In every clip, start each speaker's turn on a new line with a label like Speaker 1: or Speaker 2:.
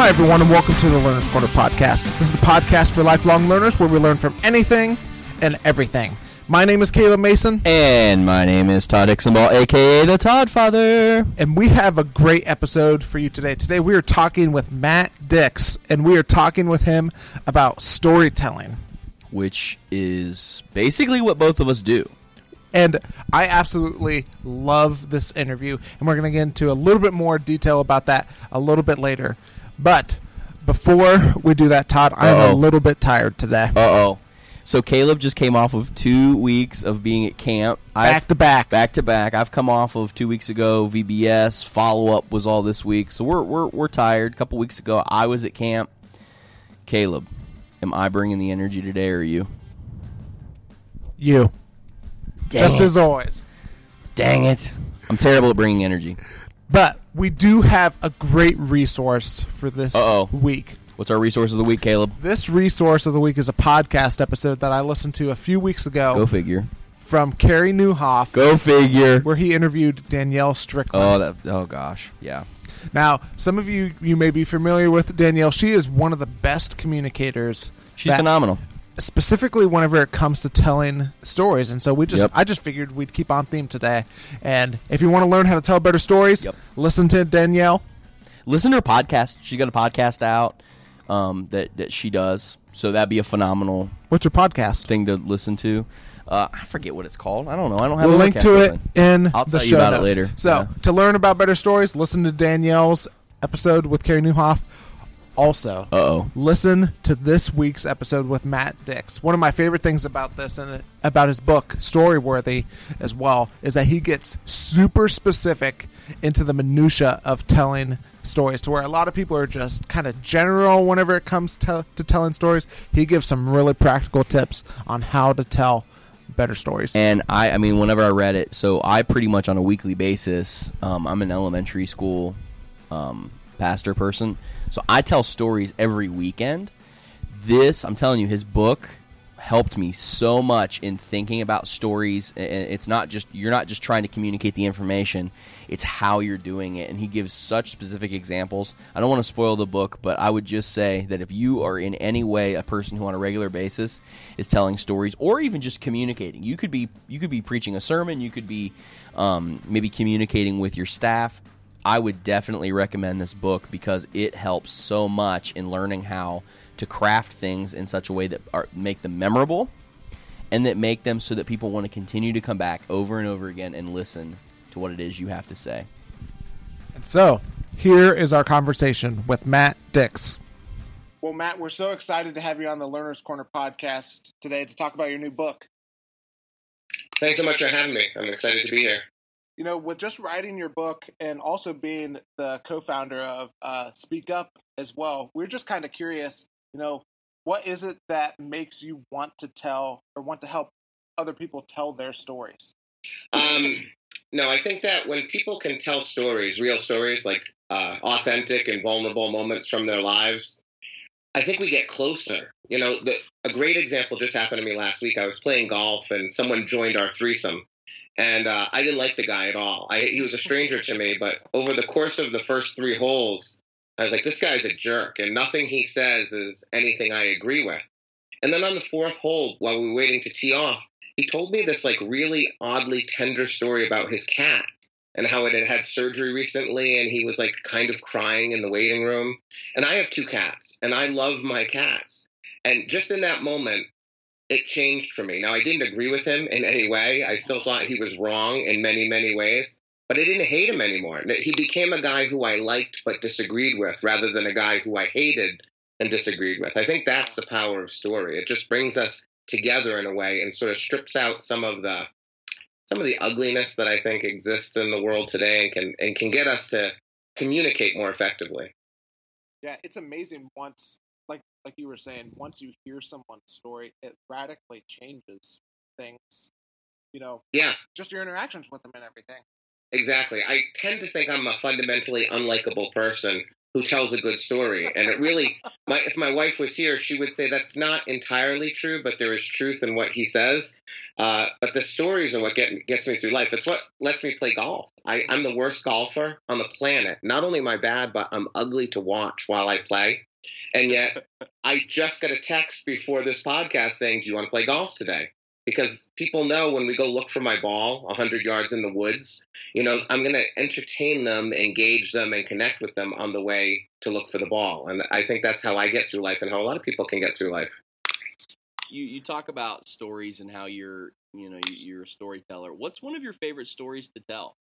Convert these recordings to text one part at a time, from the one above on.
Speaker 1: Hi, everyone, and welcome to the Learner's Corner podcast. This is the podcast for lifelong learners where we learn from anything and everything. My name is Caleb Mason,
Speaker 2: And my name is Todd Dixonball, aka the Todd Father.
Speaker 1: and we have a great episode for you today. Today, we are talking with Matt Dicks, and we are talking with him about storytelling.
Speaker 2: Which is basically what both of us do.
Speaker 1: And I absolutely love this interview, and we're going to get into a little bit more detail about that a little bit later. But before we do that, Todd, I'm a
Speaker 2: Uh-oh.
Speaker 1: little bit tired today.
Speaker 2: Uh oh. So Caleb just came off of two weeks of being at camp. I've-
Speaker 1: Back to back.
Speaker 2: back to back. I've come off of two weeks ago VBS. Follow up was all this week, so we're we're we're tired. A couple weeks ago, I was at camp. Caleb, am I bringing the energy today, or are you?
Speaker 1: You.
Speaker 2: Dang
Speaker 1: Just
Speaker 2: it.
Speaker 1: as always.
Speaker 2: Dang it! I'm terrible at bringing energy.
Speaker 1: But we do have a great resource for this
Speaker 2: Uh-oh.
Speaker 1: week.
Speaker 2: What's our resource of the week, Caleb?
Speaker 1: This resource of the week is a podcast episode that I listened to a few weeks ago
Speaker 2: Go figure.
Speaker 1: from Carey Nieuwhof,
Speaker 2: Go figure.
Speaker 1: where he interviewed Danielle Strickland.
Speaker 2: Oh, that. Oh gosh. Yeah.
Speaker 1: Now, some of you you may be familiar with Danielle. She is one of the best communicators.
Speaker 2: She's
Speaker 1: that-
Speaker 2: phenomenal.
Speaker 1: Specifically whenever it comes to telling stories. And so we just
Speaker 2: Yep.
Speaker 1: I just figured we'd keep on theme today. And if you want to learn how to tell better stories,
Speaker 2: Yep.
Speaker 1: listen to Danielle.
Speaker 2: Listen to her podcast. She got a podcast out um, that that she does. So that'd be a phenomenal
Speaker 1: What's your podcast?
Speaker 2: thing to listen to. Uh, I forget what it's called. I don't know. I don't have
Speaker 1: We'll
Speaker 2: a
Speaker 1: link to it in
Speaker 2: I'll
Speaker 1: the
Speaker 2: tell you
Speaker 1: show
Speaker 2: about it later.
Speaker 1: So
Speaker 2: Yeah.
Speaker 1: to learn about better stories, listen to Danielle's episode with Carey Nieuwhof. Also,
Speaker 2: Uh-oh.
Speaker 1: listen to this week's episode with Matt Dicks. One of my favorite things about this and about his book, Storyworthy, as well, is that he gets super specific into the minutia of telling stories. To where a lot of people are just kind of general whenever it comes to, to telling stories. He gives some really practical tips on how to tell better stories.
Speaker 2: And I, I mean, whenever I read it, so I pretty much on a weekly basis, um, I'm in elementary school um, pastor person, so I tell stories every weekend. This, I'm telling you, his book helped me so much in thinking about stories. And it's not just you're not just trying to communicate the information; it's how you're doing it. And he gives such specific examples. I don't want to spoil the book, but I would just say that if you are in any way a person who on a regular basis is telling stories or even just communicating, you could be you could be preaching a sermon, you could be um, maybe communicating with your staff. I would definitely recommend this book because it helps so much in learning how to craft things in such a way that are, make them memorable and that make them so that people want to continue to come back over and over again and listen to what it is you have to say.
Speaker 1: And so, here is our conversation with Matt Dicks. Well, Matt, we're so excited to have you on the Learner's Corner podcast today to talk about your new book.
Speaker 3: Thanks so much for having me. I'm excited to be here.
Speaker 1: You know, with just writing your book and also being the co founder of uh, Speak Up as well, we're just kind of curious, you know, what is it that makes you want to tell or want to help other people tell their stories?
Speaker 3: Um, no, I think that when people can tell stories, real stories, like uh, authentic and vulnerable moments from their lives, I think we get closer. You know, the, a great example just happened to me last week. I was playing golf and someone joined our threesome. And uh, I didn't like the guy at all. I, he was a stranger to me, but over the course of the first three holes, I was like, this guy's a jerk, and nothing he says is anything I agree with. And then on the fourth hole, while we were waiting to tee off, he told me this like really oddly tender story about his cat and how it had had surgery recently and he was like kind of crying in the waiting room. And I have two cats and I love my cats. And just in that moment, it changed for me. Now, I didn't agree with him in any way. I still thought he was wrong in many, many ways, but I didn't hate him anymore. He became a guy who I liked but disagreed with rather than a guy who I hated and disagreed with. I think that's the power of story. It just brings us together in a way and sort of strips out some of the some of the ugliness that I think exists in the world today and can and can get us to communicate more effectively.
Speaker 1: Yeah, it's amazing once, like you were saying, once you hear someone's story, it radically changes things. You know,
Speaker 3: Yeah,
Speaker 1: just your interactions with them and everything.
Speaker 3: exactly. I tend to think I'm a fundamentally unlikable person who tells a good story. And it really, my, if my wife was here, she would say that's not entirely true, but there is truth in what he says. Uh, but the stories are what get, gets me through life. It's what lets me play golf. I, I'm the worst golfer on the planet. Not only am I bad, but I'm ugly to watch while I play. And yet, I just got a text before this podcast saying, Do you want to play golf today? Because people know when we go look for my ball 100 yards in the woods, you know, I'm going to entertain them, engage them, and connect with them on the way to look for the ball. And I think that's how I get through life and how a lot of people can get through life.
Speaker 2: You, you talk about stories and how you're, you know, you're a storyteller. What's one of your favorite stories to tell?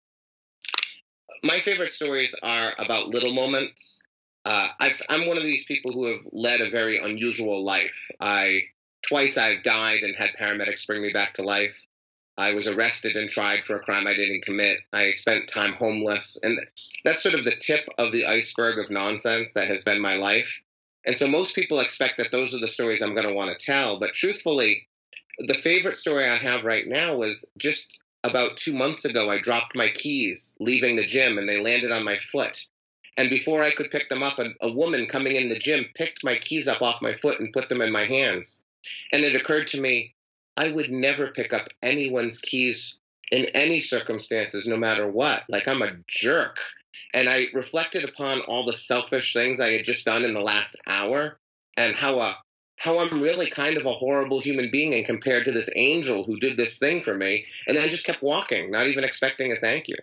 Speaker 3: My favorite stories are about little moments. Uh, i am one of these people who have led a very unusual life. I Twice I've died and had paramedics bring me back to life. I was arrested and tried for a crime I didn't commit. I spent time homeless. And that's sort of the tip of the iceberg of nonsense that has been my life. And so most people expect that those are the stories I'm going to want to tell. But truthfully, the favorite story I have right now was just about two months ago, I dropped my keys leaving the gym and they landed on my foot. And before I could pick them up, a, a woman coming in the gym picked my keys up off my foot and put them in my hands. And it occurred to me, I would never pick up anyone's keys in any circumstances, no matter what. Like I'm a jerk. And I reflected upon all the selfish things I had just done in the last hour and how uh, how I'm really kind of a horrible human being and compared to this angel who did this thing for me and then I just kept walking, not even expecting a thank you.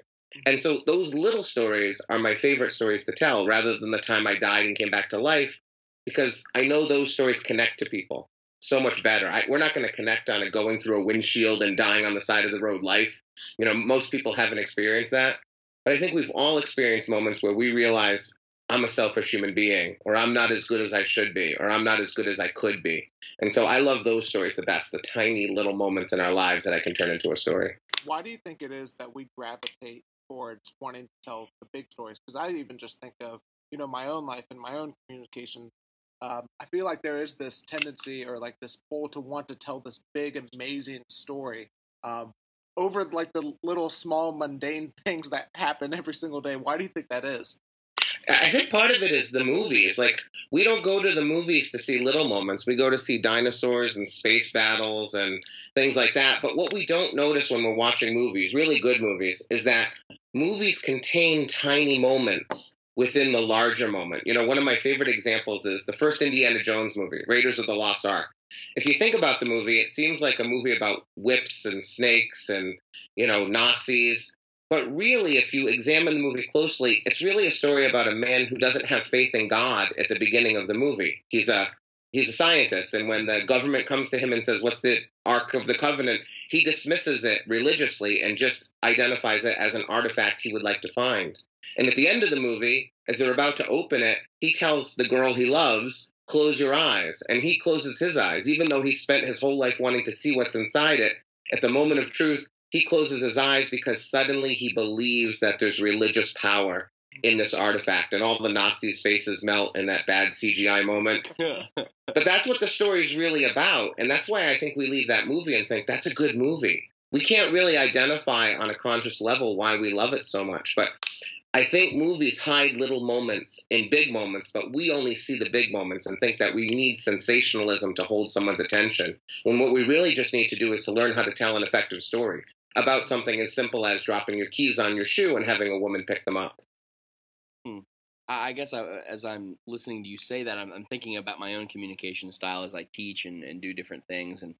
Speaker 3: And so those little stories are my favorite stories to tell rather than the time I died and came back to life because I know those stories connect to people so much better. I, we're not going to connect on a going through a windshield and dying on the side of the road life. You know, most people haven't experienced that. But I think we've all experienced moments where we realize I'm a selfish human being, or I'm not as good as I should be, or I'm not as good as I could be. And so I love those stories the best, the tiny little moments in our lives that I can turn into a story.
Speaker 1: Why do you think it is that we gravitate towards wanting to tell the big stories? Because I even just think of, you know, my own life and my own communication um, I feel like there is this tendency or like this pull to want to tell this big, amazing story um, over like the little, small, mundane things that happen every single day. Why do you think that is?
Speaker 3: I think part of it is the movies. Like, we don't go to the movies to see little moments. We go to see dinosaurs and space battles and things like that. But what we don't notice when we're watching movies, really good movies, is that movies contain tiny moments within the larger moment. You know, one of my favorite examples is the first Indiana Jones movie, Raiders of the Lost Ark. If you think about the movie, it seems like a movie about whips and snakes and, you know, Nazis. But really, if you examine the movie closely, it's really a story about a man who doesn't have faith in God at the beginning of the movie. He's a he's a scientist, and when the government comes to him and says, "What's the Ark of the Covenant?" he dismisses it religiously and just identifies it as an artifact he would like to find. And at the end of the movie, as they're about to open it, he tells the girl he loves, close your eyes. And he closes his eyes, even though he spent his whole life wanting to see what's inside it. At the moment of truth, he closes his eyes because suddenly he believes that there's religious power in this artifact, and all the Nazis' faces melt in that bad CGI moment. but that's what the story's really about, and that's why I think we leave that movie and think that's a good movie. We can't really identify on a conscious level why we love it so much, but I think movies hide little moments in big moments, but we only see the big moments and think that we need sensationalism to hold someone's attention. When what we really just need to do is to learn how to tell an effective story about something as simple as dropping your keys on your shoe and having a woman pick them up.
Speaker 2: Hmm. I guess I, as I'm listening to you say that, I'm, I'm, thinking about my own communication style as I teach and, and do different things and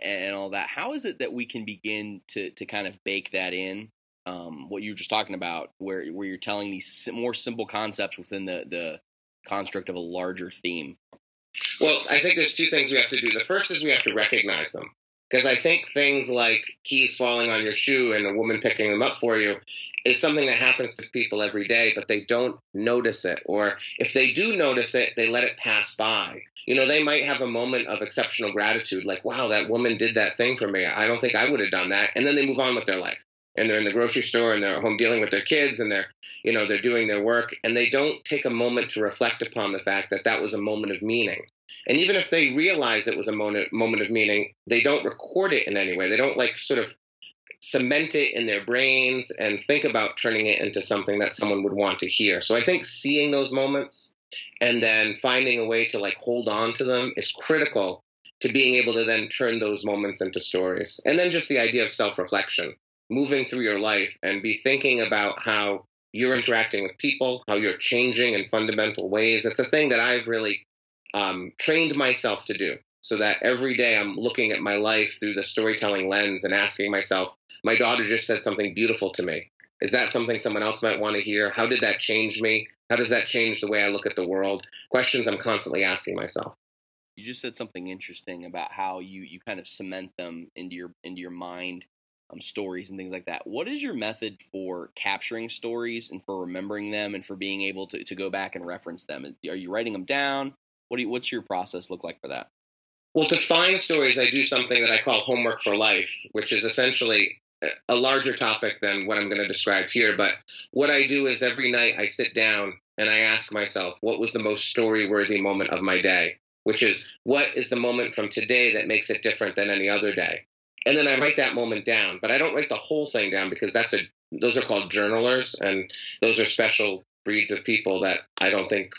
Speaker 2: and all that. How is it that we can begin to to kind of bake that in um, what you were just talking about, where where you're telling these more simple concepts within the the construct of a larger theme?
Speaker 3: Well, I think there's two things we have to do. The first is we have to recognize them. Because I think things like keys falling on your shoe and a woman picking them up for you is something that happens to people every day, but they don't notice it. Or if they do notice it, they let it pass by. You know, they might have a moment of exceptional gratitude, like, wow, that woman did that thing for me. I don't think I would have done that. And then they move on with their life and they're in the grocery store and they're at home dealing with their kids and they're you know they're doing their work and they don't take a moment to reflect upon the fact that that was a moment of meaning and even if they realize it was a moment moment of meaning they don't record it in any way they don't like sort of cement it in their brains and think about turning it into something that someone would want to hear. So I think seeing those moments and then finding a way to like hold on to them is critical to being able to then turn those moments into stories. And then just the idea of self reflection, moving through your life and be thinking about how you're interacting with people, how you're changing in fundamental ways. It's a thing that I've really um, trained myself to do so that every day I'm looking at my life through the storytelling lens and asking myself, my daughter just said something beautiful to me. Is that something someone else might want to hear? How did that change me? How does that change the way I look at the world? Questions I'm constantly asking myself.
Speaker 2: You just said something interesting about how you, you kind of cement them into your into your mind, um, stories and things like that. What is your method for capturing stories and for remembering them and for being able to, to go back and reference them? Are you writing them down? What do you, what's your process look like for that?
Speaker 3: Well, to find stories, I do something that I call homework for life, which is essentially a larger topic than what I'm going to describe here. But what I do is every night I sit down and I ask myself, what was the most story worthy moment of my day? Which is, what is the moment from today that makes it different than any other day? And then I write that moment down, but I don't write the whole thing down because that's a those are called journalers, and those are special breeds of people that I don't think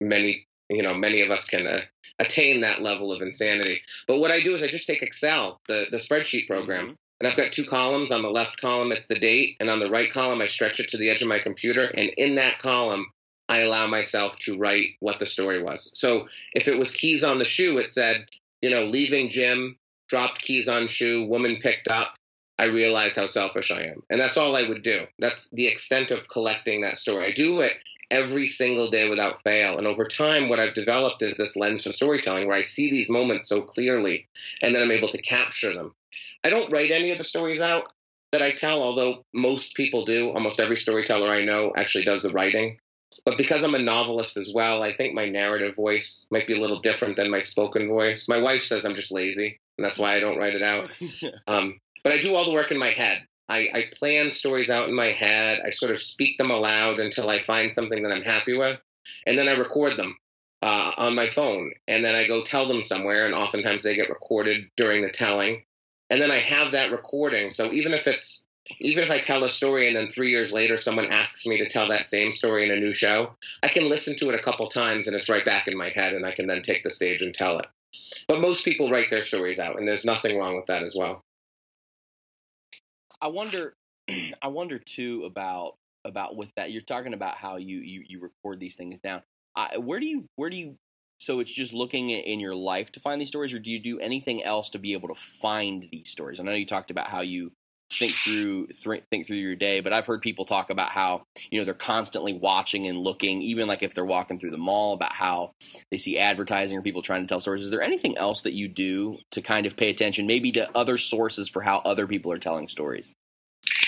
Speaker 3: many you know many of us can uh, attain that level of insanity. But what I do is I just take Excel, the the spreadsheet program, mm-hmm. and I've got two columns. On the left column, it's the date, and on the right column, I stretch it to the edge of my computer, and in that column, I allow myself to write what the story was. So if it was keys on the shoe, it said, you know, leaving gym, dropped keys on shoe, woman picked up. I realized how selfish I am. And that's all I would do. That's the extent of collecting that story. I do it every single day without fail. And over time, what I've developed is this lens for storytelling where I see these moments so clearly and then I'm able to capture them. I don't write any of the stories out that I tell, although most people do. Almost every storyteller I know actually does the writing. But because I'm a novelist as well, I think my narrative voice might be a little different than my spoken voice. My wife says I'm just lazy, and that's why I don't write it out. um, but I do all the work in my head. I, I plan stories out in my head. I sort of speak them aloud until I find something that I'm happy with, and then I record them uh, on my phone, and then I go tell them somewhere. And oftentimes they get recorded during the telling, and then I have that recording. So even if it's even if I tell a story and then three years later someone asks me to tell that same story in a new show, I can listen to it a couple times and it's right back in my head, and I can then take the stage and tell it. But most people write their stories out, and there's nothing wrong with that as well.
Speaker 2: I wonder, I wonder too about about with that. You're talking about how you you, you record these things down. I, where do you where do you? So it's just looking in your life to find these stories, or do you do anything else to be able to find these stories? I know you talked about how you think through th- think through your day but i've heard people talk about how you know they're constantly watching and looking even like if they're walking through the mall about how they see advertising or people trying to tell stories. Is there anything else that you do to kind of pay attention maybe to other sources for how other people are telling stories?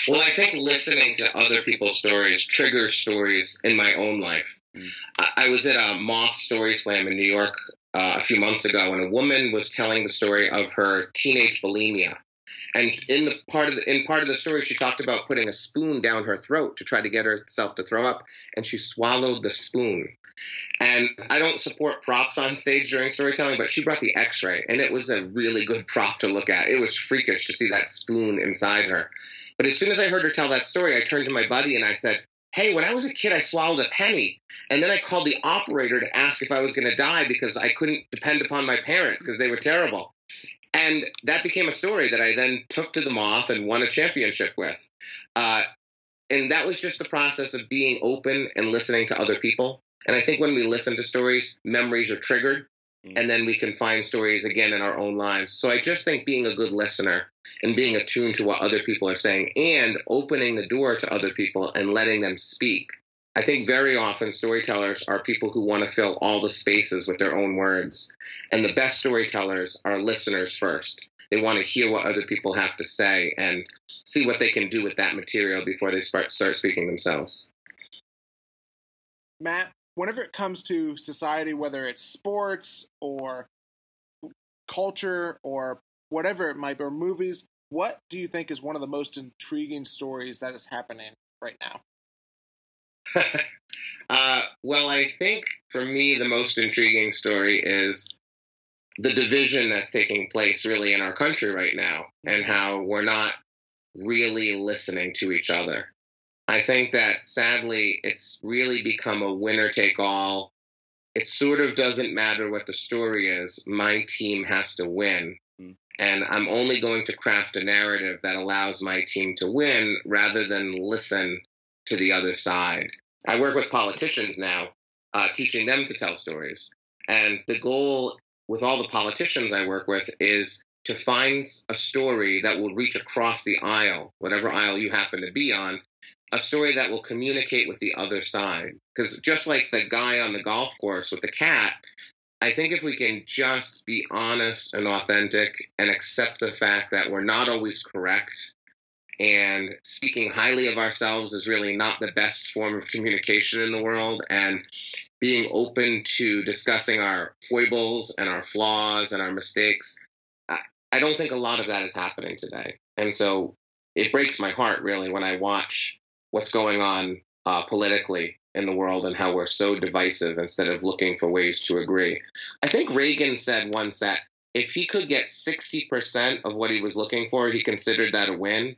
Speaker 3: Well i think listening to other people's stories triggers stories in my own life. Mm. I-, I was at a moth story slam in new york uh, a few months ago, and a woman was telling the story of her teenage bulimia and in the part of the, in part of the story, she talked about putting a spoon down her throat to try to get herself to throw up, and she swallowed the spoon. And I don't support props on stage during storytelling, but she brought the X-ray, and it was a really good prop to look at. It was freakish to see that spoon inside her. But as soon as I heard her tell that story, I turned to my buddy and I said, "Hey, when I was a kid, I swallowed a penny, and then I called the operator to ask if I was going to die because I couldn't depend upon my parents because they were terrible." And that became a story that I then took to the Moth and won a championship with. Uh, and that was just the process of being open and listening to other people. And I think when we listen to stories, memories are triggered, mm. and then we can find stories again in our own lives. So I just think being a good listener and being attuned to what other people are saying and opening the door to other people and letting them speak I think very often storytellers are people who want to fill all the spaces with their own words. And the best storytellers are listeners first. They want to hear what other people have to say and see what they can do with that material before they start start speaking themselves.
Speaker 1: Matt, whenever it comes to society, whether it's sports or culture or whatever it might be, or movies, what do you think is one of the most intriguing stories that is happening right now?
Speaker 3: uh, well, I think for me, the most intriguing story is the division that's taking place really in our country right now and how we're not really listening to each other. I think that sadly, it's really become a winner take all. It sort of doesn't matter what the story is. My team has to win. Mm. And I'm only going to craft a narrative that allows my team to win rather than listen to the other side. I work with politicians now, uh, teaching them to tell stories. And the goal with all the politicians I work with is to find a story that will reach across the aisle, whatever aisle you happen to be on, a story that will communicate with the other side. Because just like the guy on the golf course with the cat, I think if we can just be honest and authentic and accept the fact that we're not always correct and speaking highly of ourselves is really not the best form of communication in the world and being open to discussing our foibles and our flaws and our mistakes I don't think a lot of that is happening today. And so it breaks my heart really when I watch what's going on uh, politically in the world and how we're so divisive instead of looking for ways to agree. I think Reagan said once that if he could get 60% of what he was looking for, he considered that a win.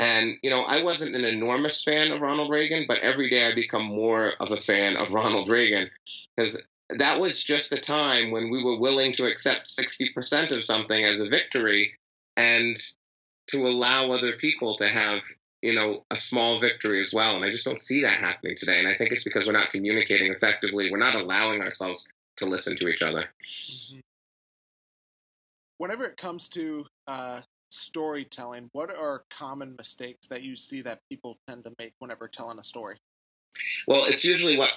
Speaker 3: And, you know, I wasn't an enormous fan of Ronald Reagan, but every day I become more of a fan of Ronald Reagan because that was just the time when we were willing to accept 60% of something as a victory and to allow other people to have you know a small victory as well. And i just don't see that happening today. And i think it's because we're not communicating effectively. We're not allowing ourselves to listen to each other. Mm-hmm.
Speaker 1: whenever it comes to uh, storytelling what are common mistakes that you see that people tend to make whenever telling a story
Speaker 3: well it's usually what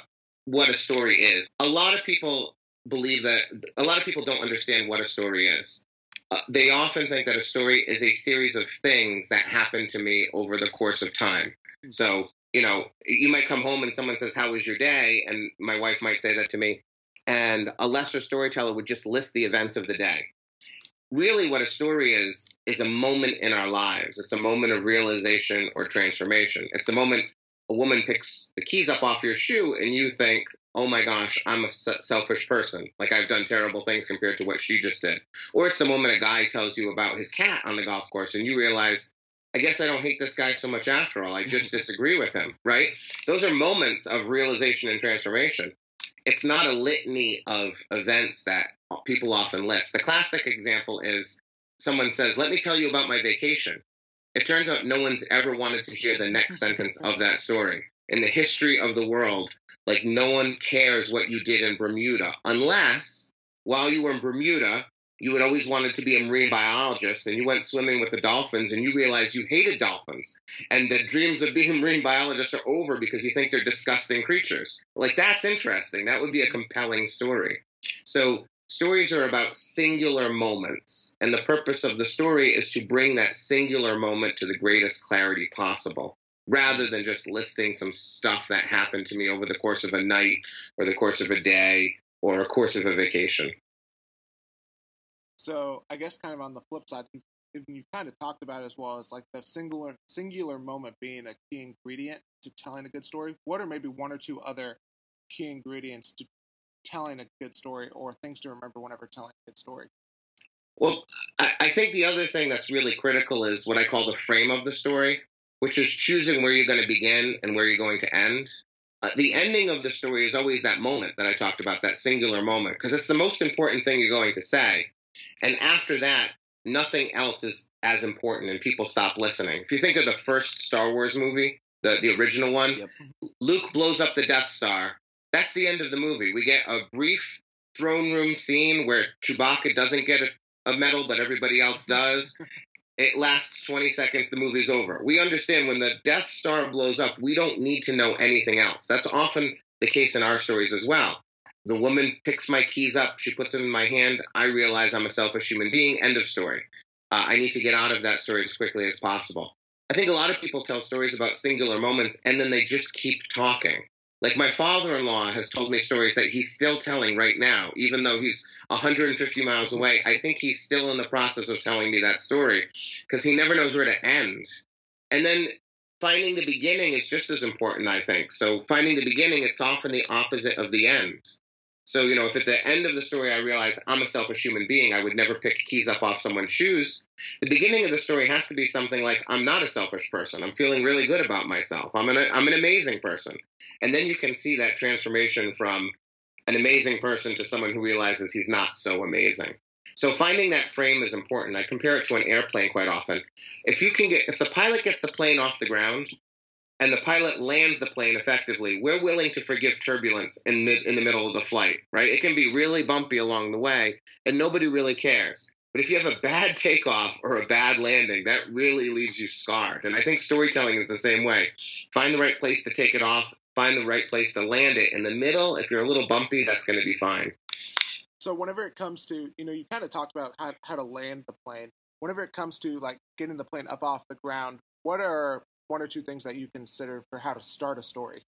Speaker 3: what a story is. A lot of people believe that a lot of people don't understand what a story is. Uh, they often think that a story is a series of things that happen to me over the course of time. So, you know, you might come home and someone says, How was your day? And my wife might say that to me. And a lesser storyteller would just list the events of the day. Really, what a story is, is a moment in our lives. It's a moment of realization or transformation. It's the moment a woman picks the keys up off your shoe and you think, oh my gosh, I'm a selfish person. Like I've done terrible things compared to what she just did. Or it's the moment a guy tells you about his cat on the golf course and you realize, I guess I don't hate this guy so much after all. I just disagree with him, right? Those are moments of realization and transformation. It's not a litany of events that people often list. The classic example is someone says, Let me tell you about my vacation. It turns out no one's ever wanted to hear the next sentence of that story. In the history of the world, like no one cares what you did in Bermuda, unless while you were in Bermuda, you had always wanted to be a marine biologist and you went swimming with the dolphins and you realized you hated dolphins and the dreams of being a marine biologist are over because you think they're disgusting creatures. Like that's interesting. That would be a compelling story. So Stories are about singular moments, and the purpose of the story is to bring that singular moment to the greatest clarity possible, rather than just listing some stuff that happened to me over the course of a night, or the course of a day, or a course of a vacation.
Speaker 1: So, I guess, kind of on the flip side, you kind of talked about as well as like the singular singular moment being a key ingredient to telling a good story. What are maybe one or two other key ingredients to telling a good story or things to remember whenever telling a good story?
Speaker 3: Well, I think the other thing that's really critical is what I call the frame of the story, which is choosing where you're going to begin and where you're going to end. Uh, the ending of the story is always that moment that I talked about, that singular moment, because it's the most important thing you're going to say. And after that, nothing else is as important, and people stop listening. If you think of the first Star Wars movie, the, the original one, yep. Luke blows up the Death Star, that's the end of the movie. We get a brief throne room scene where Chewbacca doesn't get a, a medal, but everybody else does. It lasts 20 seconds, the movie's over. We understand when the Death Star blows up, we don't need to know anything else. That's often the case in our stories as well. The woman picks my keys up, she puts them in my hand. I realize I'm a selfish human being. End of story. Uh, I need to get out of that story as quickly as possible. I think a lot of people tell stories about singular moments and then they just keep talking. Like my father-in-law has told me stories that he's still telling right now, even though he's 150 miles away. I think he's still in the process of telling me that story because he never knows where to end. And then finding the beginning is just as important, I think. So finding the beginning, it's often the opposite of the end. So, you know, if at the end of the story I realize I'm a selfish human being, I would never pick keys up off someone's shoes. The beginning of the story has to be something like I'm not a selfish person. I'm feeling really good about myself. I'm an I'm an amazing person. And then you can see that transformation from an amazing person to someone who realizes he's not so amazing. So finding that frame is important. I compare it to an airplane quite often. If you can get if the pilot gets the plane off the ground, and the pilot lands the plane effectively, we're willing to forgive turbulence in mid, in the middle of the flight, right? It can be really bumpy along the way, and nobody really cares. But if you have a bad takeoff or a bad landing, that really leaves you scarred. And I think storytelling is the same way. Find the right place to take it off, find the right place to land it. In the middle, if you're a little bumpy, that's going to be fine.
Speaker 1: So whenever it comes to, you know, you kind of talked about how, how to land the plane. Whenever it comes to like getting the plane up off the ground, what are one or two things that you consider for how to start a story?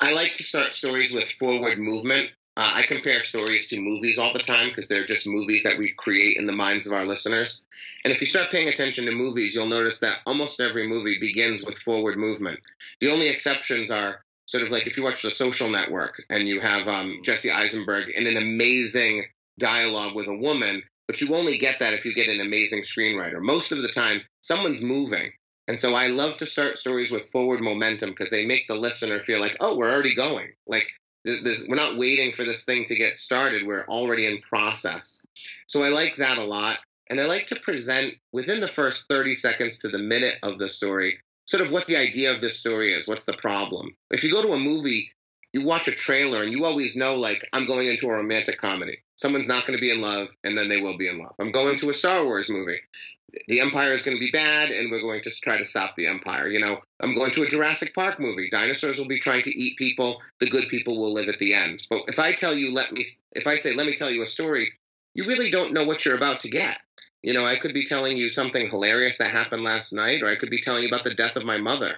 Speaker 3: I like to start stories with forward movement. Uh, I compare stories to movies all the time because they're just movies that we create in the minds of our listeners. And if you start paying attention to movies, you'll notice that almost every movie begins with forward movement. The only exceptions are sort of like if you watch The Social Network and you have um, Jesse Eisenberg in an amazing dialogue with a woman, but you only get that if you get an amazing screenwriter. Most of the time, someone's moving. And so I love to start stories with forward momentum because they make the listener feel like, oh, we're already going. Like this, we're not waiting for this thing to get started. We're already in process. So I like that a lot. And I like to present within the first 30 seconds to the minute of the story sort of what the idea of this story is. What's the problem? If you go to a movie, you watch a trailer and you always know, like, I'm going into a romantic comedy. Someone's not going to be in love and then they will be in love. I'm going to a Star Wars movie the Empire is going to be bad, and we're going to try to stop the Empire. You know, I'm going to a Jurassic Park movie. Dinosaurs will be trying to eat people. The good people will live at the end. But if I tell you, let me, if I say, let me tell you a story, you really don't know what you're about to get. You know, I could be telling you something hilarious that happened last night, or I could be telling you about the death of my mother.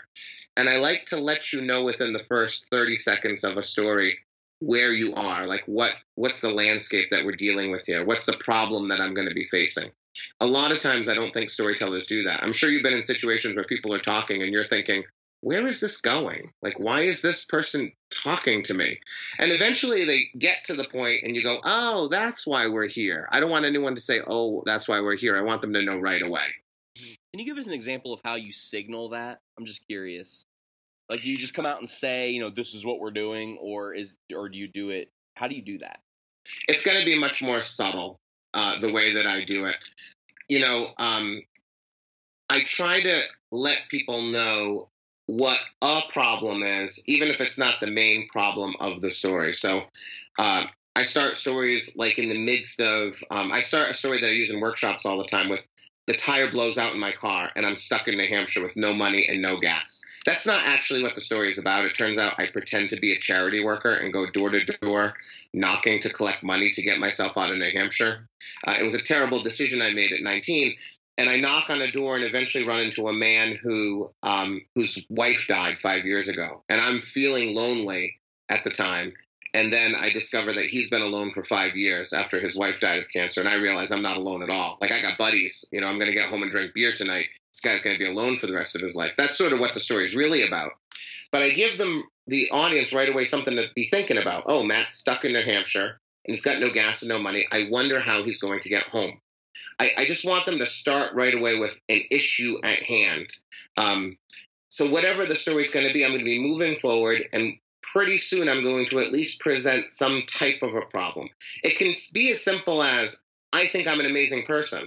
Speaker 3: And I like to let you know within the first 30 seconds of a story where you are like what what's the landscape that we're dealing with here what's the problem that i'm going to be facing a lot of times I don't think storytellers do that. I'm sure you've been in situations where people are talking and you're thinking, where is this going? Like, why is this person talking to me? And eventually they get to the point and you go, oh, that's why we're here. I don't want anyone to say, oh, that's why we're here. I want them to know right away. Mm-hmm.
Speaker 2: Can you give us an example of how you signal that? I'm just curious. Like, do you just come out and say, you know, this is what we're doing, or is, or do you do it? How do you do that?
Speaker 3: It's going to be much more subtle uh, the way that I do it. You know, um, I try to let people know what a problem is, even if it's not the main problem of the story. So uh, I start stories like in the midst of, um, I start a story that I use in workshops all the time with the tire blows out in my car and I'm stuck in New Hampshire with no money and no gas. That's not actually what the story is about. It turns out I pretend to be a charity worker and go door to door knocking to collect money to get myself out of New Hampshire. Uh, it was a terrible decision I made at 19. And I knock on a door and eventually run into a man who um, whose wife died five years ago, and I'm feeling lonely at the time. And then I discover that he's been alone for five years after his wife died of cancer, and I realize I'm not alone at all. Like I got buddies, you know, I'm going to get home and drink beer tonight. This guy's going to be alone for the rest of his life. That's sort of what the story is really about. But I give them the audience right away something to be thinking about. Oh, Matt's stuck in New Hampshire and he's got no gas and no money. I wonder how he's going to get home. I, I just want them to start right away with an issue at hand. Um, so whatever the story is going to be, I'm going to be moving forward, and pretty soon I'm going to at least present some type of a problem. It can be as simple as I think I'm an amazing person.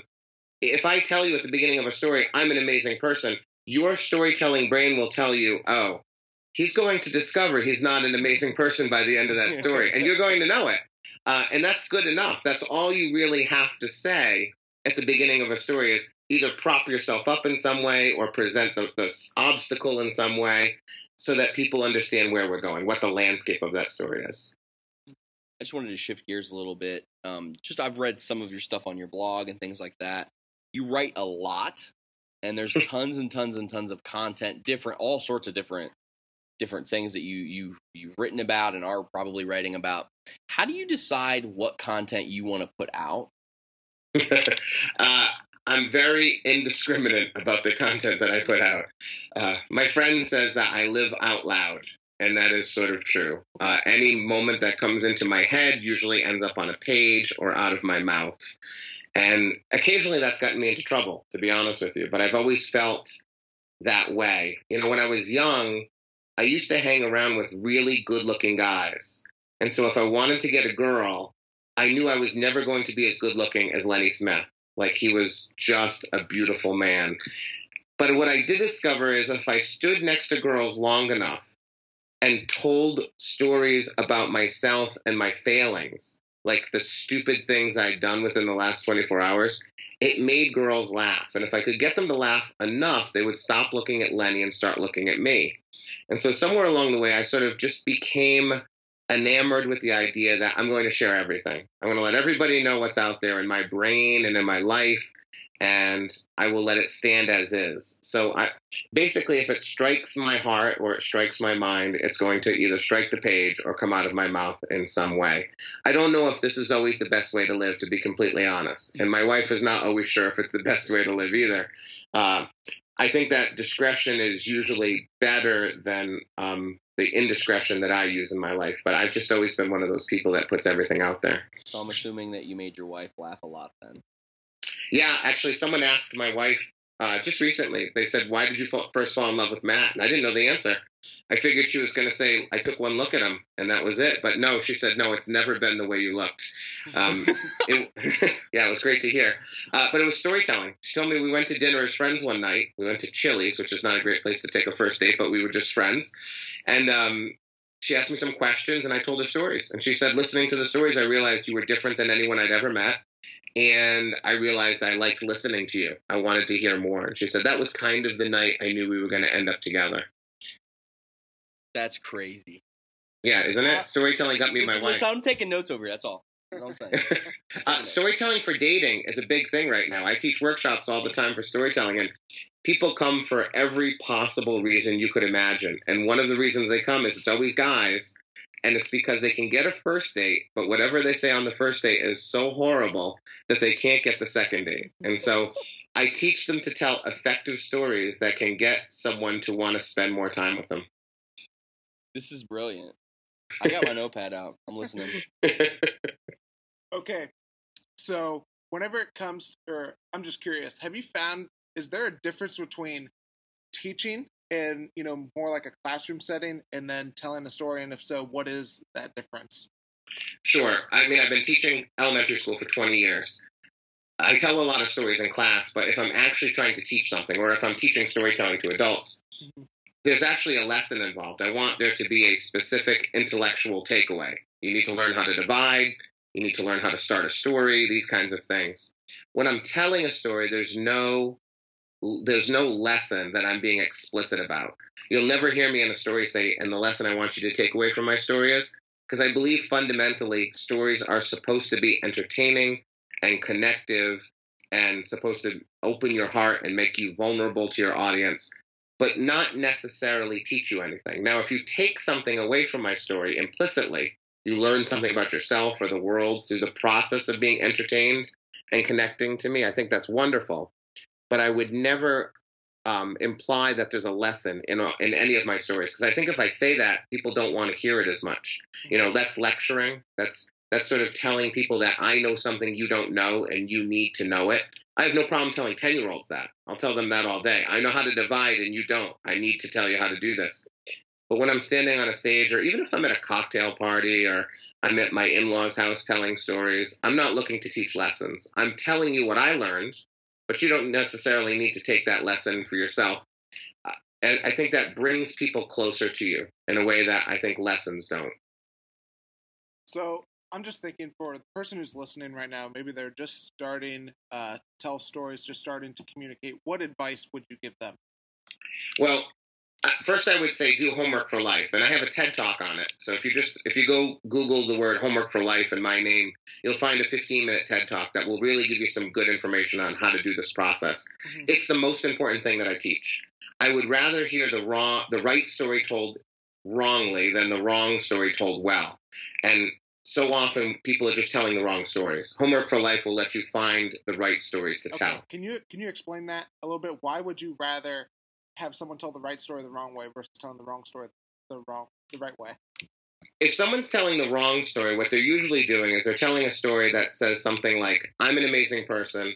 Speaker 3: If I tell you at the beginning of a story, I'm an amazing person, your storytelling brain will tell you, oh, he's going to discover he's not an amazing person by the end of that story, and you're going to know it. Uh, and that's good enough. That's all you really have to say at the beginning of a story is either prop yourself up in some way or present the, the obstacle in some way so that people understand where we're going, what the landscape of that story is.
Speaker 2: I just wanted to shift gears a little bit. Um, just I've read some of your stuff on your blog and things like that. You write a lot, and there's tons and tons and tons of content, different, all sorts of different different things that you you you've written about and are probably writing about. How do you decide what content you want to put out?
Speaker 3: uh, I'm very indiscriminate about the content that I put out. Uh, my friend says that I live out loud. and that is sort of true. Uh, any moment that comes into my head usually ends up on a page or out of my mouth. And occasionally that's gotten me into trouble, to be honest with you. But I've always felt that way. You know, when I was young, I used to hang around with really good looking guys. And so if I wanted to get a girl, I knew I was never going to be as good looking as Lenny Smith. Like he was just a beautiful man. But what I did discover is if I stood next to girls long enough and told stories about myself and my failings, like the stupid things I'd done within the last 24 hours, it made girls laugh. And if I could get them to laugh enough, they would stop looking at Lenny and start looking at me. And so somewhere along the way, I sort of just became enamored with the idea that I'm going to share everything. I'm going to let everybody know what's out there in my brain and in my life and I will let it stand as is. So I basically if it strikes my heart or it strikes my mind, it's going to either strike the page or come out of my mouth in some way. I don't know if this is always the best way to live to be completely honest. And my wife is not always sure if it's the best way to live either. Uh, I think that discretion is usually better than um, the indiscretion that I use in my life. But I've just always been one of those people that puts everything out there.
Speaker 2: So I'm assuming that you made your wife laugh a lot then.
Speaker 3: Yeah, actually, someone asked my wife uh, just recently. They said, "Why did you first fall in love with Matt?" And I didn't know the answer. I figured she was going to say, "I took one look at him, and that was it." But no, she said, "No, it's never been the way you looked." Um, it, yeah, it was great to hear. Uh, but it was storytelling. She told me we went to dinner as friends one night. We went to Chili's, which is not a great place to take a first date, but we were just friends. And um, she asked me some questions, and I told her stories. And she said, listening to the stories, I realized you were different than anyone I'd ever met and I realized I liked listening to you. I wanted to hear more. And she said that was kind of the night I knew we were going to end up together.
Speaker 2: That's crazy.
Speaker 3: Yeah, isn't it? Storytelling got me my wife.
Speaker 2: I'm taking notes over here. That's all.
Speaker 3: uh, storytelling for dating is a big thing right now. I teach workshops all the time for storytelling, and people come for every possible reason you could imagine. And one of the reasons they come is it's always guys and it's because they can get a first date, but whatever they say on the first date is so horrible that they can't get the second date. And so I teach them to tell effective stories that can get someone to want to spend more time with them.
Speaker 2: This is brilliant. I got my notepad out. I'm listening.
Speaker 1: okay. So, whenever it comes, or I'm just curious, have you found, is there a difference between teaching in you know more like a classroom setting and then telling a story? And if so what is that difference?
Speaker 3: Sure. I mean i've been teaching elementary school for 20 years. I tell a lot of stories in class but if i'm actually trying to teach something or if i'm teaching storytelling to adults mm-hmm. there's actually a lesson involved. I want there to be a specific intellectual takeaway. You need to learn how to divide you need to learn how to start a story these kinds of things when i'm telling a story there's no there's no lesson that I'm being explicit about. You'll never hear me in a story say, and the lesson I want you to take away from my story is, because I believe fundamentally stories are supposed to be entertaining and connective and supposed to open your heart and make you vulnerable to your audience, but not necessarily teach you anything. Now, if you take something away from my story implicitly, you learn something about yourself or the world through the process of being entertained and connecting to me, I think that's wonderful but I would never um, imply that there's a lesson in in any of my stories because I think if I say that, people don't want to hear it as much. You know, that's lecturing. That's that's sort of telling people that I know something you don't know and you need to know it. I have no problem telling 10 year olds that. I'll tell them that all day. I know how to divide and you don't. I need to tell you how to do this. But when I'm standing on a stage, or even if I'm at a cocktail party or I'm at my in law's house telling stories, I'm not looking to teach lessons. I'm telling you what I learned but you don't necessarily need to take that lesson for yourself. Uh, and I think that brings people closer to you in a way that I think lessons don't.
Speaker 1: So I'm just thinking for the person who's listening right now, maybe they're just starting uh, tell stories, just starting to communicate. What advice would you give them?
Speaker 3: Well, first I would say do homework for life, and I have a TED talk on it. So if you just if you go Google the word homework for life and my name, you'll find a 15 minute TED talk that will really give you some good information on how to do this process. Mm-hmm. It's the most important thing that I teach. I would rather hear the wrong the right story told wrongly than the wrong story told well. And so often people are just telling the wrong stories. Homework for life will let you find the right stories to okay. tell.
Speaker 1: Can you can you explain that a little bit? Why would you rather have someone tell the right story the wrong way versus telling the wrong story
Speaker 4: the wrong, the right way.
Speaker 3: if someone's telling the wrong story, what they're usually doing is they're telling a story that says something like, I'm an amazing person,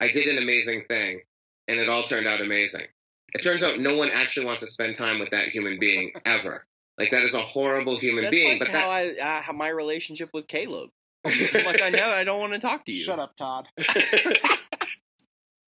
Speaker 3: I did an amazing thing, and it all turned out amazing. It turns out no one actually wants to spend time with that human being ever. Like that is a horrible human
Speaker 2: That's
Speaker 3: being,
Speaker 2: like
Speaker 3: but
Speaker 2: how
Speaker 3: that
Speaker 2: I uh, how my relationship with Caleb. like I know I don't want to talk to you.
Speaker 4: Shut up, Todd.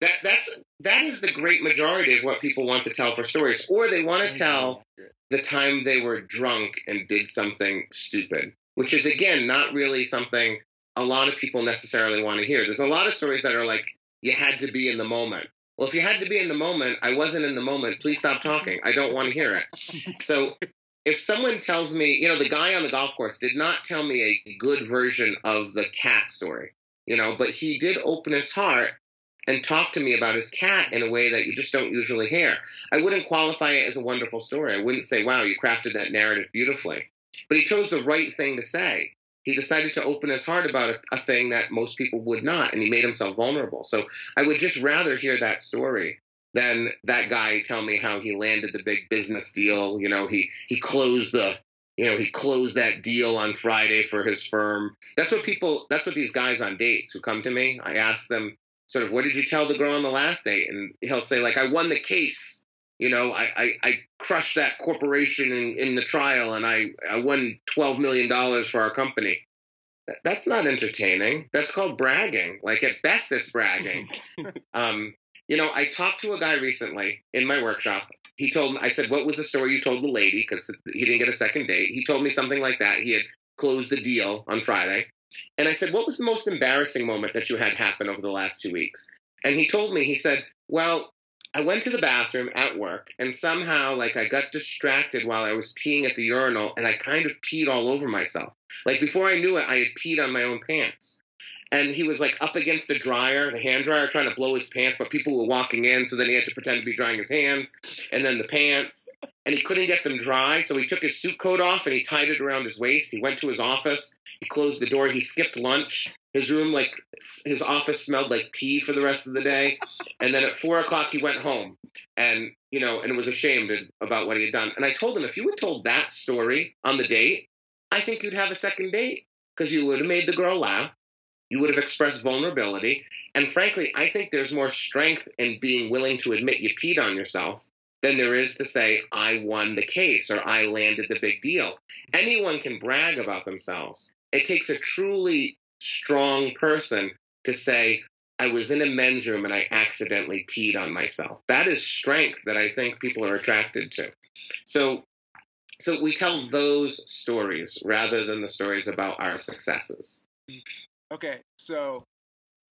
Speaker 3: that that's that is the great majority of what people want to tell for stories, or they want to mm-hmm. tell the time they were drunk and did something stupid, which is again not really something a lot of people necessarily want to hear. There's a lot of stories that are like you had to be in the moment. Well, if you had to be in the moment, I wasn't in the moment. Please stop talking. I don't want to hear it. So if someone tells me, you know, the guy on the golf course did not tell me a good version of the cat story, you know, but he did open his heart and talk to me about his cat in a way that you just don't usually hear. I wouldn't qualify it as a wonderful story. I wouldn't say, wow, you crafted that narrative beautifully. But he chose the right thing to say. He decided to open his heart about a, a thing that most people would not, and he made himself vulnerable. So I would just rather hear that story than that guy tell me how he landed the big business deal. You know, he he closed the you know he closed that deal on Friday for his firm. That's what people. That's what these guys on dates who come to me. I ask them sort of, what did you tell the girl on the last date? And he'll say like, I won the case. You know, I, I, I crushed that corporation in, in the trial and I, I won $12 million for our company. That, that's not entertaining. That's called bragging. Like at best, it's bragging. um, you know, I talked to a guy recently in my workshop. He told me, I said, what was the story you told the lady? Because he didn't get a second date. He told me something like that. He had closed the deal on Friday. And I said, what was the most embarrassing moment that you had happen over the last two weeks? And he told me, he said, well, I went to the bathroom at work and somehow like I got distracted while I was peeing at the urinal and I kind of peed all over myself. Like before I knew it, I had peed on my own pants. And he was like up against the dryer, the hand dryer, trying to blow his pants, but people were walking in, so then he had to pretend to be drying his hands and then the pants. And he couldn't get them dry, so he took his suit coat off and he tied it around his waist. He went to his office, he closed the door, he skipped lunch. His room, like his office, smelled like pee for the rest of the day. And then at four o'clock, he went home, and you know, and was ashamed about what he had done. And I told him, if you had told that story on the date, I think you'd have a second date because you would have made the girl laugh, you would have expressed vulnerability, and frankly, I think there's more strength in being willing to admit you peed on yourself than there is to say I won the case or I landed the big deal. Anyone can brag about themselves. It takes a truly strong person to say, I was in a men's room and I accidentally peed on myself. That is strength that I think people are attracted to. So so we tell those stories rather than the stories about our successes.
Speaker 4: Okay, so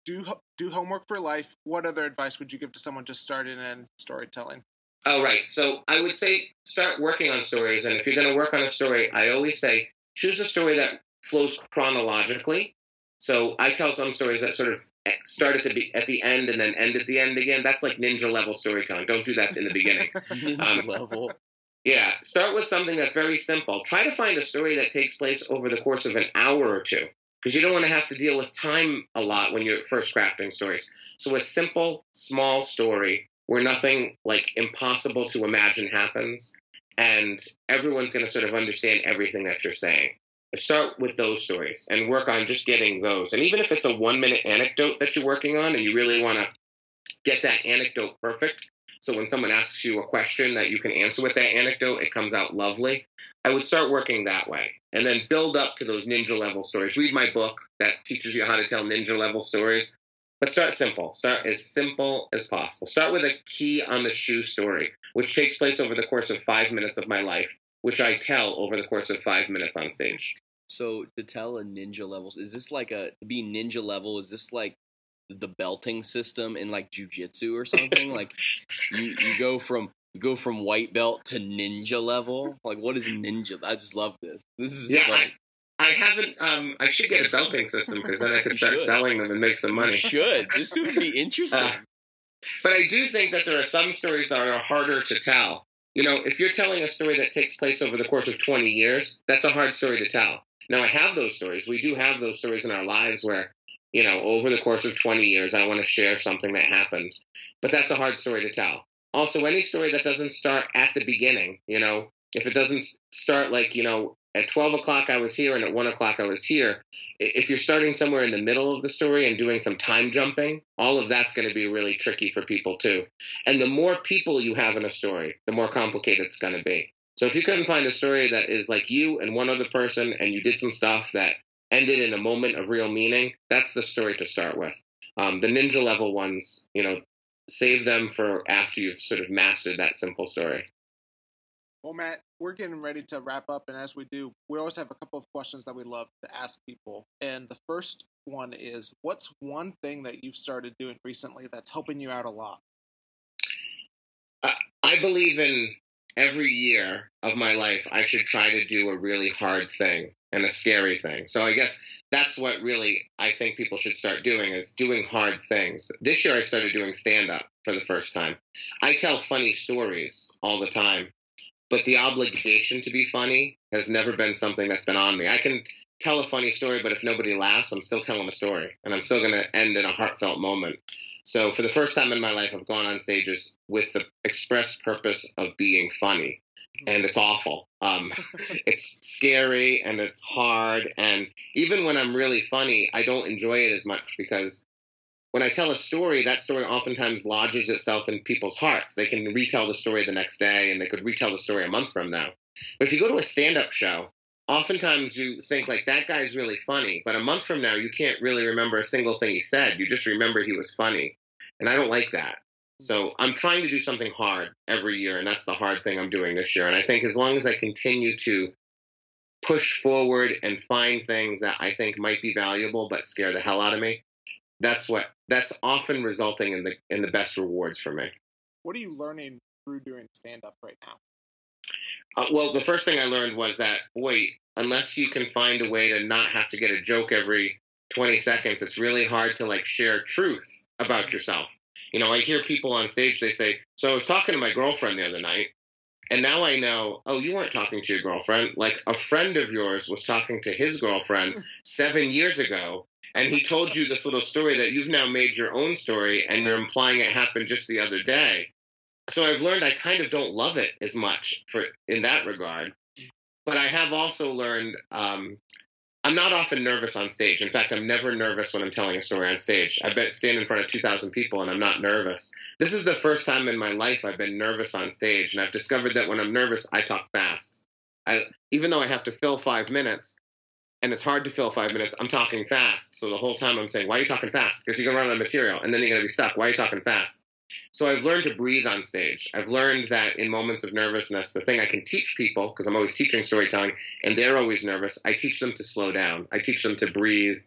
Speaker 4: do do homework for life. What other advice would you give to someone just starting in storytelling?
Speaker 3: Oh, right. So I would say start working on stories. And if you're going to work on a story, I always say choose a story that flows chronologically. So I tell some stories that sort of start at the be- at the end and then end at the end again. That's like ninja level storytelling. Don't do that in the beginning. Um,
Speaker 2: level.
Speaker 3: Yeah, start with something that's very simple. Try to find a story that takes place over the course of an hour or two because you don't want to have to deal with time a lot when you're first crafting stories. So a simple, small story where nothing like impossible to imagine happens and everyone's going to sort of understand everything that you're saying. Start with those stories and work on just getting those. And even if it's a one minute anecdote that you're working on and you really want to get that anecdote perfect, so when someone asks you a question that you can answer with that anecdote, it comes out lovely. I would start working that way and then build up to those ninja level stories. Read my book that teaches you how to tell ninja level stories. But start simple. Start as simple as possible. Start with a key on the shoe story, which takes place over the course of five minutes of my life, which I tell over the course of five minutes on stage.
Speaker 2: So to tell a ninja levels, is this like a to be ninja level? Is this like the belting system in like jujitsu or something? like you you go from you go from white belt to ninja level. Like what is ninja? I just love this. This is
Speaker 3: Yeah,
Speaker 2: like,
Speaker 3: I haven't. Um, I should get a belting system because then I could start
Speaker 2: should.
Speaker 3: selling them and make some
Speaker 2: you
Speaker 3: money.
Speaker 2: should. This would be interesting.
Speaker 3: Uh, But I do think that there are some stories that are harder to tell. You know, if you're telling a story that takes place over the course of 20 years, that's a hard story to tell. Now, I have those stories. We do have those stories in our lives where, you know, over the course of 20 years, I want to share something that happened. But that's a hard story to tell. Also, any story that doesn't start at the beginning, you know, if it doesn't start like you know at 12 o'clock I was here and at 1 o'clock I was here. If you're starting somewhere in the middle of the story and doing some time jumping, all of that's going to be really tricky for people too. And the more people you have in a story, the more complicated it's going to be. So if you couldn't find a story that is like you and one other person and you did some stuff that ended in a moment of real meaning, that's the story to start with. Um, the ninja level ones, you know, save them for after you've sort of mastered that simple story.
Speaker 4: Well, Matt, we're getting ready to wrap up, and as we do, we always have a couple of questions that we love to ask people. And the first one is, what's one thing that you've started doing recently that's helping you out a lot?
Speaker 3: Uh, I believe in every year of my life, I should try to do a really hard thing and a scary thing. So I guess that's what really I think people should start doing is doing hard things. This year I started doing stand up for the first time. I tell funny stories all the time but the obligation to be funny has never been something that's been on me. I can tell a funny story, but if nobody laughs, I'm still telling a story, and I'm still going to end in a heartfelt moment. So, for the first time in my life, I've gone on stages with the express purpose of being funny, and it's awful. Um, it's scary and it's hard, and even when I'm really funny, I don't enjoy it as much because when I tell a story, that story oftentimes lodges itself in people's hearts. They can retell the story the next day and they could retell the story a month from now. But if you go to a stand up show, oftentimes you think like that guy's really funny, but a month from now you can't really remember a single thing he said. You just remember he was funny. And I don't like that. So I'm trying to do something hard every year, and that's the hard thing I'm doing this year. And I think as long as I continue to push forward and find things that I think might be valuable but scare the hell out of me, that's what that's often resulting in the in the best rewards for me.
Speaker 4: What are you learning through doing stand up right now?
Speaker 3: Uh, well, the first thing I learned was that wait, unless you can find a way to not have to get a joke every 20 seconds, it's really hard to like share truth about yourself. You know, I hear people on stage, they say, So I was talking to my girlfriend the other night, and now I know, oh, you weren't talking to your girlfriend. Like a friend of yours was talking to his girlfriend seven years ago, and he told you this little story that you've now made your own story and you're implying it happened just the other day. So I've learned I kind of don't love it as much for in that regard. But I have also learned um, I'm not often nervous on stage. In fact, I'm never nervous when I'm telling a story on stage. I bet stand in front of 2,000 people and I'm not nervous. This is the first time in my life I've been nervous on stage, and I've discovered that when I'm nervous, I talk fast. I, even though I have to fill five minutes, and it's hard to fill five minutes. I'm talking fast. So the whole time I'm saying, why are you talking fast? Because you're going to run out of material and then you're going to be stuck. Why are you talking fast? So I've learned to breathe on stage. I've learned that in moments of nervousness, the thing I can teach people, because I'm always teaching storytelling and they're always nervous, I teach them to slow down. I teach them to breathe.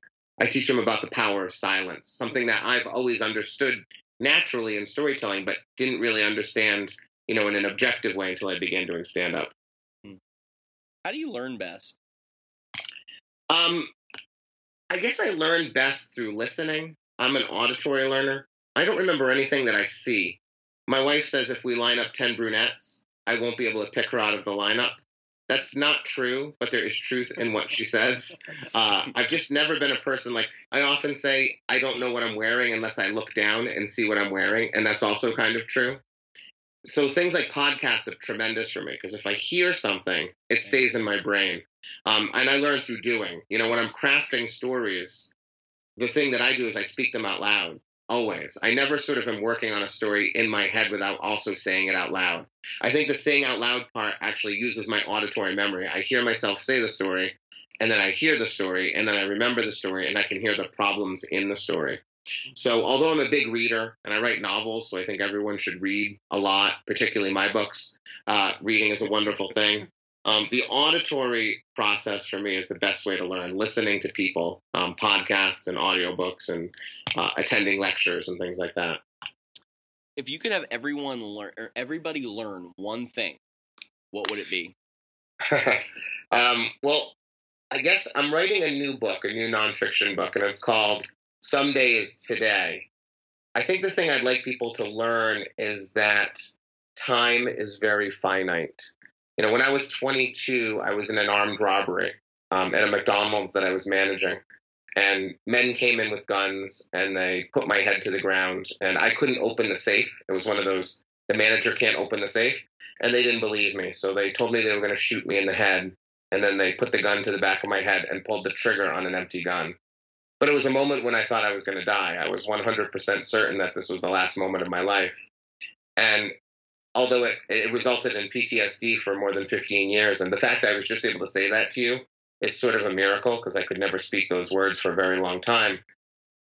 Speaker 3: I teach them about the power of silence, something that I've always understood naturally in storytelling, but didn't really understand, you know, in an objective way until I began doing stand up.
Speaker 2: How do you learn best?
Speaker 3: Um, I guess I learn best through listening. I'm an auditory learner. I don't remember anything that I see. My wife says if we line up 10 brunettes, I won't be able to pick her out of the lineup. That's not true, but there is truth in what she says. Uh, I've just never been a person like I often say, I don't know what I'm wearing unless I look down and see what I'm wearing. And that's also kind of true. So things like podcasts are tremendous for me because if I hear something, it stays in my brain. Um, and I learn through doing. You know, when I'm crafting stories, the thing that I do is I speak them out loud. Always. I never sort of am working on a story in my head without also saying it out loud. I think the saying out loud part actually uses my auditory memory. I hear myself say the story, and then I hear the story, and then I remember the story, and I can hear the problems in the story. So, although I'm a big reader and I write novels, so I think everyone should read a lot, particularly my books, uh, reading is a wonderful thing. Um, the auditory process for me is the best way to learn, listening to people, um, podcasts and audiobooks and uh, attending lectures and things like that.
Speaker 2: If you could have everyone learn, or everybody learn one thing, what would it be?
Speaker 3: um, well, I guess I'm writing a new book, a new nonfiction book, and it's called Someday is Today. I think the thing I'd like people to learn is that time is very finite. You know, when I was 22, I was in an armed robbery um, at a McDonald's that I was managing. And men came in with guns and they put my head to the ground. And I couldn't open the safe. It was one of those the manager can't open the safe. And they didn't believe me. So they told me they were going to shoot me in the head. And then they put the gun to the back of my head and pulled the trigger on an empty gun. But it was a moment when I thought I was going to die. I was 100% certain that this was the last moment of my life. And although it, it resulted in PTSD for more than 15 years, and the fact I was just able to say that to you is sort of a miracle because I could never speak those words for a very long time.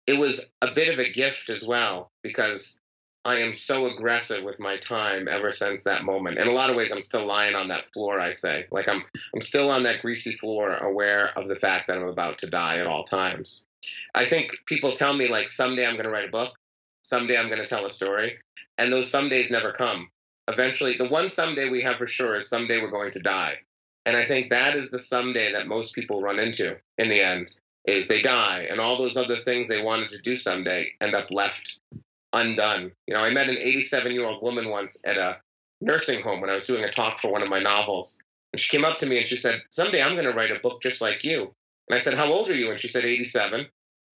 Speaker 3: It was a bit of a gift as well because I am so aggressive with my time ever since that moment. In a lot of ways, I'm still lying on that floor. I say, like I'm, I'm still on that greasy floor, aware of the fact that I'm about to die at all times. I think people tell me like someday I'm going to write a book, someday I'm going to tell a story, and those some days never come. Eventually, the one someday we have for sure is someday we're going to die. And I think that is the someday that most people run into in the end is they die and all those other things they wanted to do someday end up left undone. You know, I met an 87 year old woman once at a nursing home when I was doing a talk for one of my novels. And she came up to me and she said, Someday I'm going to write a book just like you. And I said, How old are you? And she said, 87.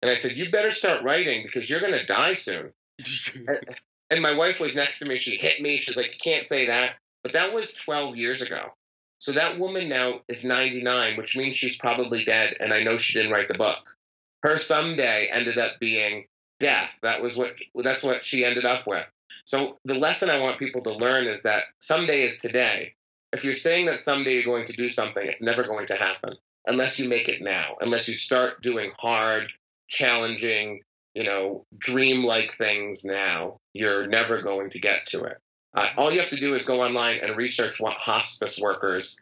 Speaker 3: And I said, You better start writing because you're going to die soon. my wife was next to me. She hit me. She's like, You can't say that. But that was 12 years ago. So that woman now is 99, which means she's probably dead. And I know she didn't write the book. Her someday ended up being death. That was what that's what she ended up with. So the lesson I want people to learn is that someday is today. If you're saying that someday you're going to do something, it's never going to happen unless you make it now. Unless you start doing hard, challenging, you know, dream-like things now, you're never going to get to it. Uh, all you have to do is go online and research what hospice workers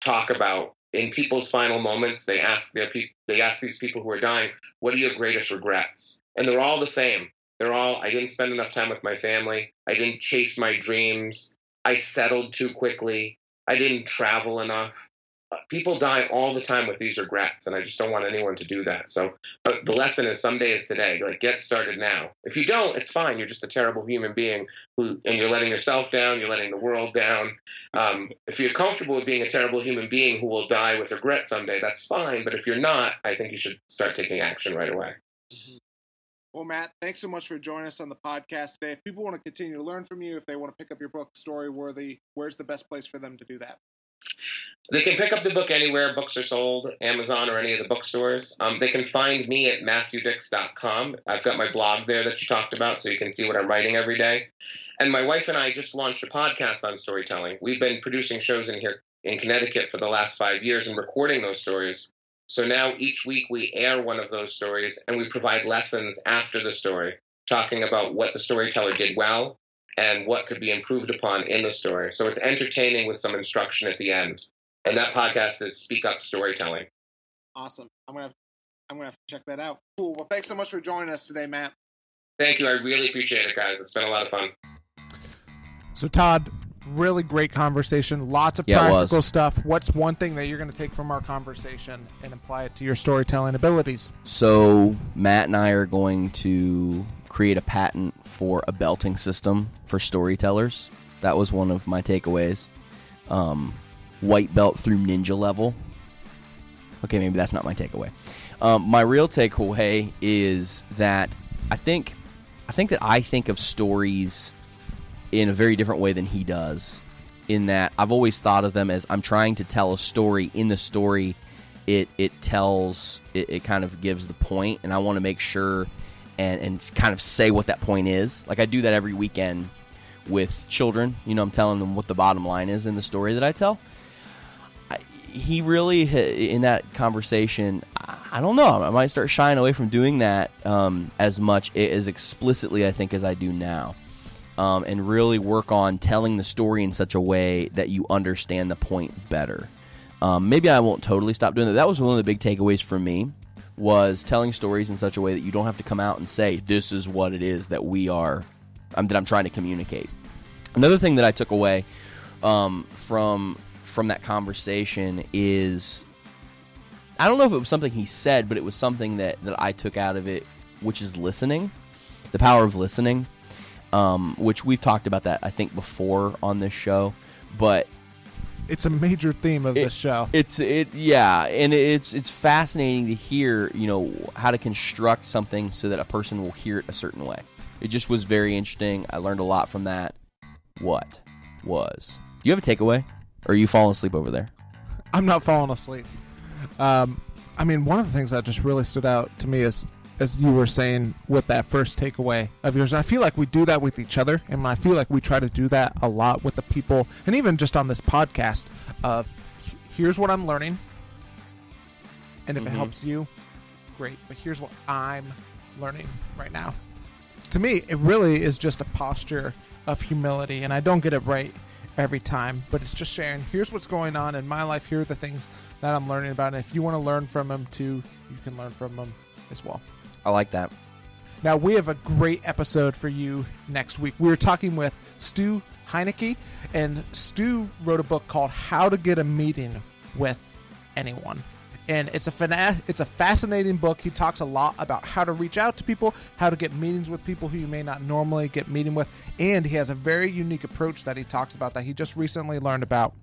Speaker 3: talk about in people's final moments. They ask their pe- they ask these people who are dying, "What are your greatest regrets?" And they're all the same. They're all, I didn't spend enough time with my family. I didn't chase my dreams. I settled too quickly. I didn't travel enough. Uh, people die all the time with these regrets, and I just don't want anyone to do that. So, but the lesson is someday is today. Like, get started now. If you don't, it's fine. You're just a terrible human being who, and you're letting yourself down. You're letting the world down. Um, if you're comfortable with being a terrible human being who will die with regret someday, that's fine. But if you're not, I think you should start taking action right away.
Speaker 4: Mm-hmm. Well, Matt, thanks so much for joining us on the podcast today. If people want to continue to learn from you, if they want to pick up your book, Storyworthy, where's the best place for them to do that?
Speaker 3: They can pick up the book anywhere books are sold, Amazon or any of the bookstores. Um, they can find me at MatthewDicks.com. I've got my blog there that you talked about, so you can see what I'm writing every day. And my wife and I just launched a podcast on storytelling. We've been producing shows in here in Connecticut for the last five years and recording those stories. So now each week we air one of those stories and we provide lessons after the story, talking about what the storyteller did well and what could be improved upon in the story. So it's entertaining with some instruction at the end. And that podcast is Speak Up Storytelling.
Speaker 4: Awesome. I'm gonna have, I'm gonna have to check that out. Cool. Well, thanks so much for joining us today, Matt.
Speaker 3: Thank you. I really appreciate it, guys. It's been a lot of fun.
Speaker 1: So Todd, really great conversation. Lots of
Speaker 2: Yeah,
Speaker 1: practical stuff. What's one thing that you're going to take from our conversation and apply it to your storytelling abilities?
Speaker 2: So Matt and I are going to create a patent for a belting system for storytellers. That was one of my takeaways. Um, white belt through ninja level. Okay, maybe that's not my takeaway. Um, my real takeaway is that I think I think that I think of stories in a very different way than he does. In that I've always thought of them as I'm trying to tell a story. In the story, it it tells it, it kind of gives the point, and I want to make sure and and kind of say what that point is. Like I do that every weekend with children. You know, I'm telling them what the bottom line is in the story that I tell. He really in that conversation. I, I don't know. I might start shying away from doing that um, as much as explicitly I think as I do now. Um, and really work on telling the story in such a way that you understand the point better. Um, maybe I won't totally stop doing that. That was one of the big takeaways for me was telling stories in such a way that you don't have to come out and say this is what it is that we are um, that I'm trying to communicate. Another thing that I took away um, from from that conversation is I don't know if it was something he said, but it was something that that I took out of it, which is listening, the power of listening, um, which we've talked about that I think before on this show, but
Speaker 1: It's a major theme of
Speaker 2: It-
Speaker 1: this show.
Speaker 2: it's it yeah, and it's it's fascinating to hear you know how to construct something so that a person will hear it a certain way. It just was very interesting. I learned a lot from that. what was. Do you have a takeaway? Or are you falling asleep over there?
Speaker 1: I'm not falling asleep. Um, I mean, one of the things that just really stood out to me is, as you were saying with that first takeaway of yours, and I feel like we do that with each other, and I feel like we try to do that a lot with the people, and even just on this podcast. Of here's what I'm learning, and if
Speaker 2: Mhm.
Speaker 1: it helps you, great. But here's what I'm learning right now. To me, it really is just a posture of humility, and I don't get it right every time, but it's just sharing. Here's what's going on in my life. Here are the things that I'm learning about, and if you want to learn from them too, you can learn from them as well.
Speaker 2: I like that.
Speaker 1: Now we have a great episode for you next week. We are talking with Stu Heinecke, and Stu wrote a book called "How to Get a Meeting with Anyone." And it's a fana- it's a fascinating book. He talks a lot about how to reach out to people, how to get meetings with people who you may not normally get meeting with, and he has a very unique approach that he talks about that he just recently learned about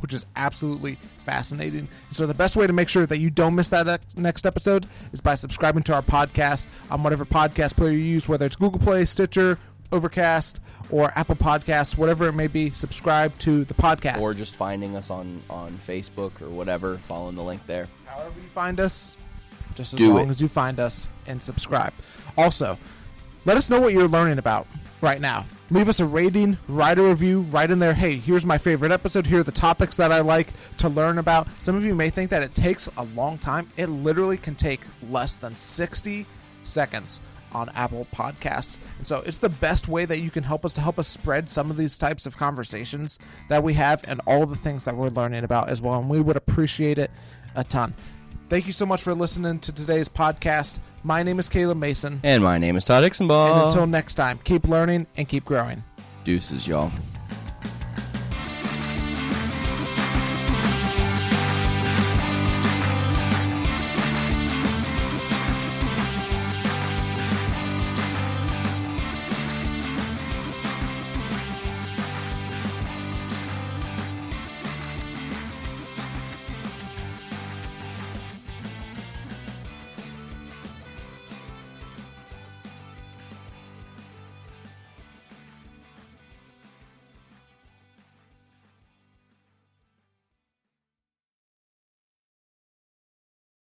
Speaker 1: which is absolutely fascinating. So the best way to make sure that you don't miss that next episode is by subscribing to our podcast on whatever podcast player you use, whether it's Google Play, Stitcher, Overcast, or Apple Podcasts, whatever it may be. Subscribe to the podcast.
Speaker 2: Or just finding us on, on Facebook or whatever, following the link there.
Speaker 1: however you find us, just as
Speaker 2: Do
Speaker 1: long
Speaker 2: it.
Speaker 1: as you find us and subscribe. Also, let us know what you're learning about right now. Leave us a rating, write a review, write in there, hey, here's my favorite episode, here are the topics that I like to learn about. Some of you may think that it takes a long time. It literally can take less than 60 seconds on Apple Podcasts. And so it's the best way that you can help us to help us spread some of these types of conversations that we have and all the things that we're learning about as well. And we would appreciate it a ton. Thank you so much for listening to today's podcast. My name is Caleb Mason.
Speaker 2: And my name is Todd
Speaker 1: And until next time, keep learning and keep growing.
Speaker 2: Deuces, y'all.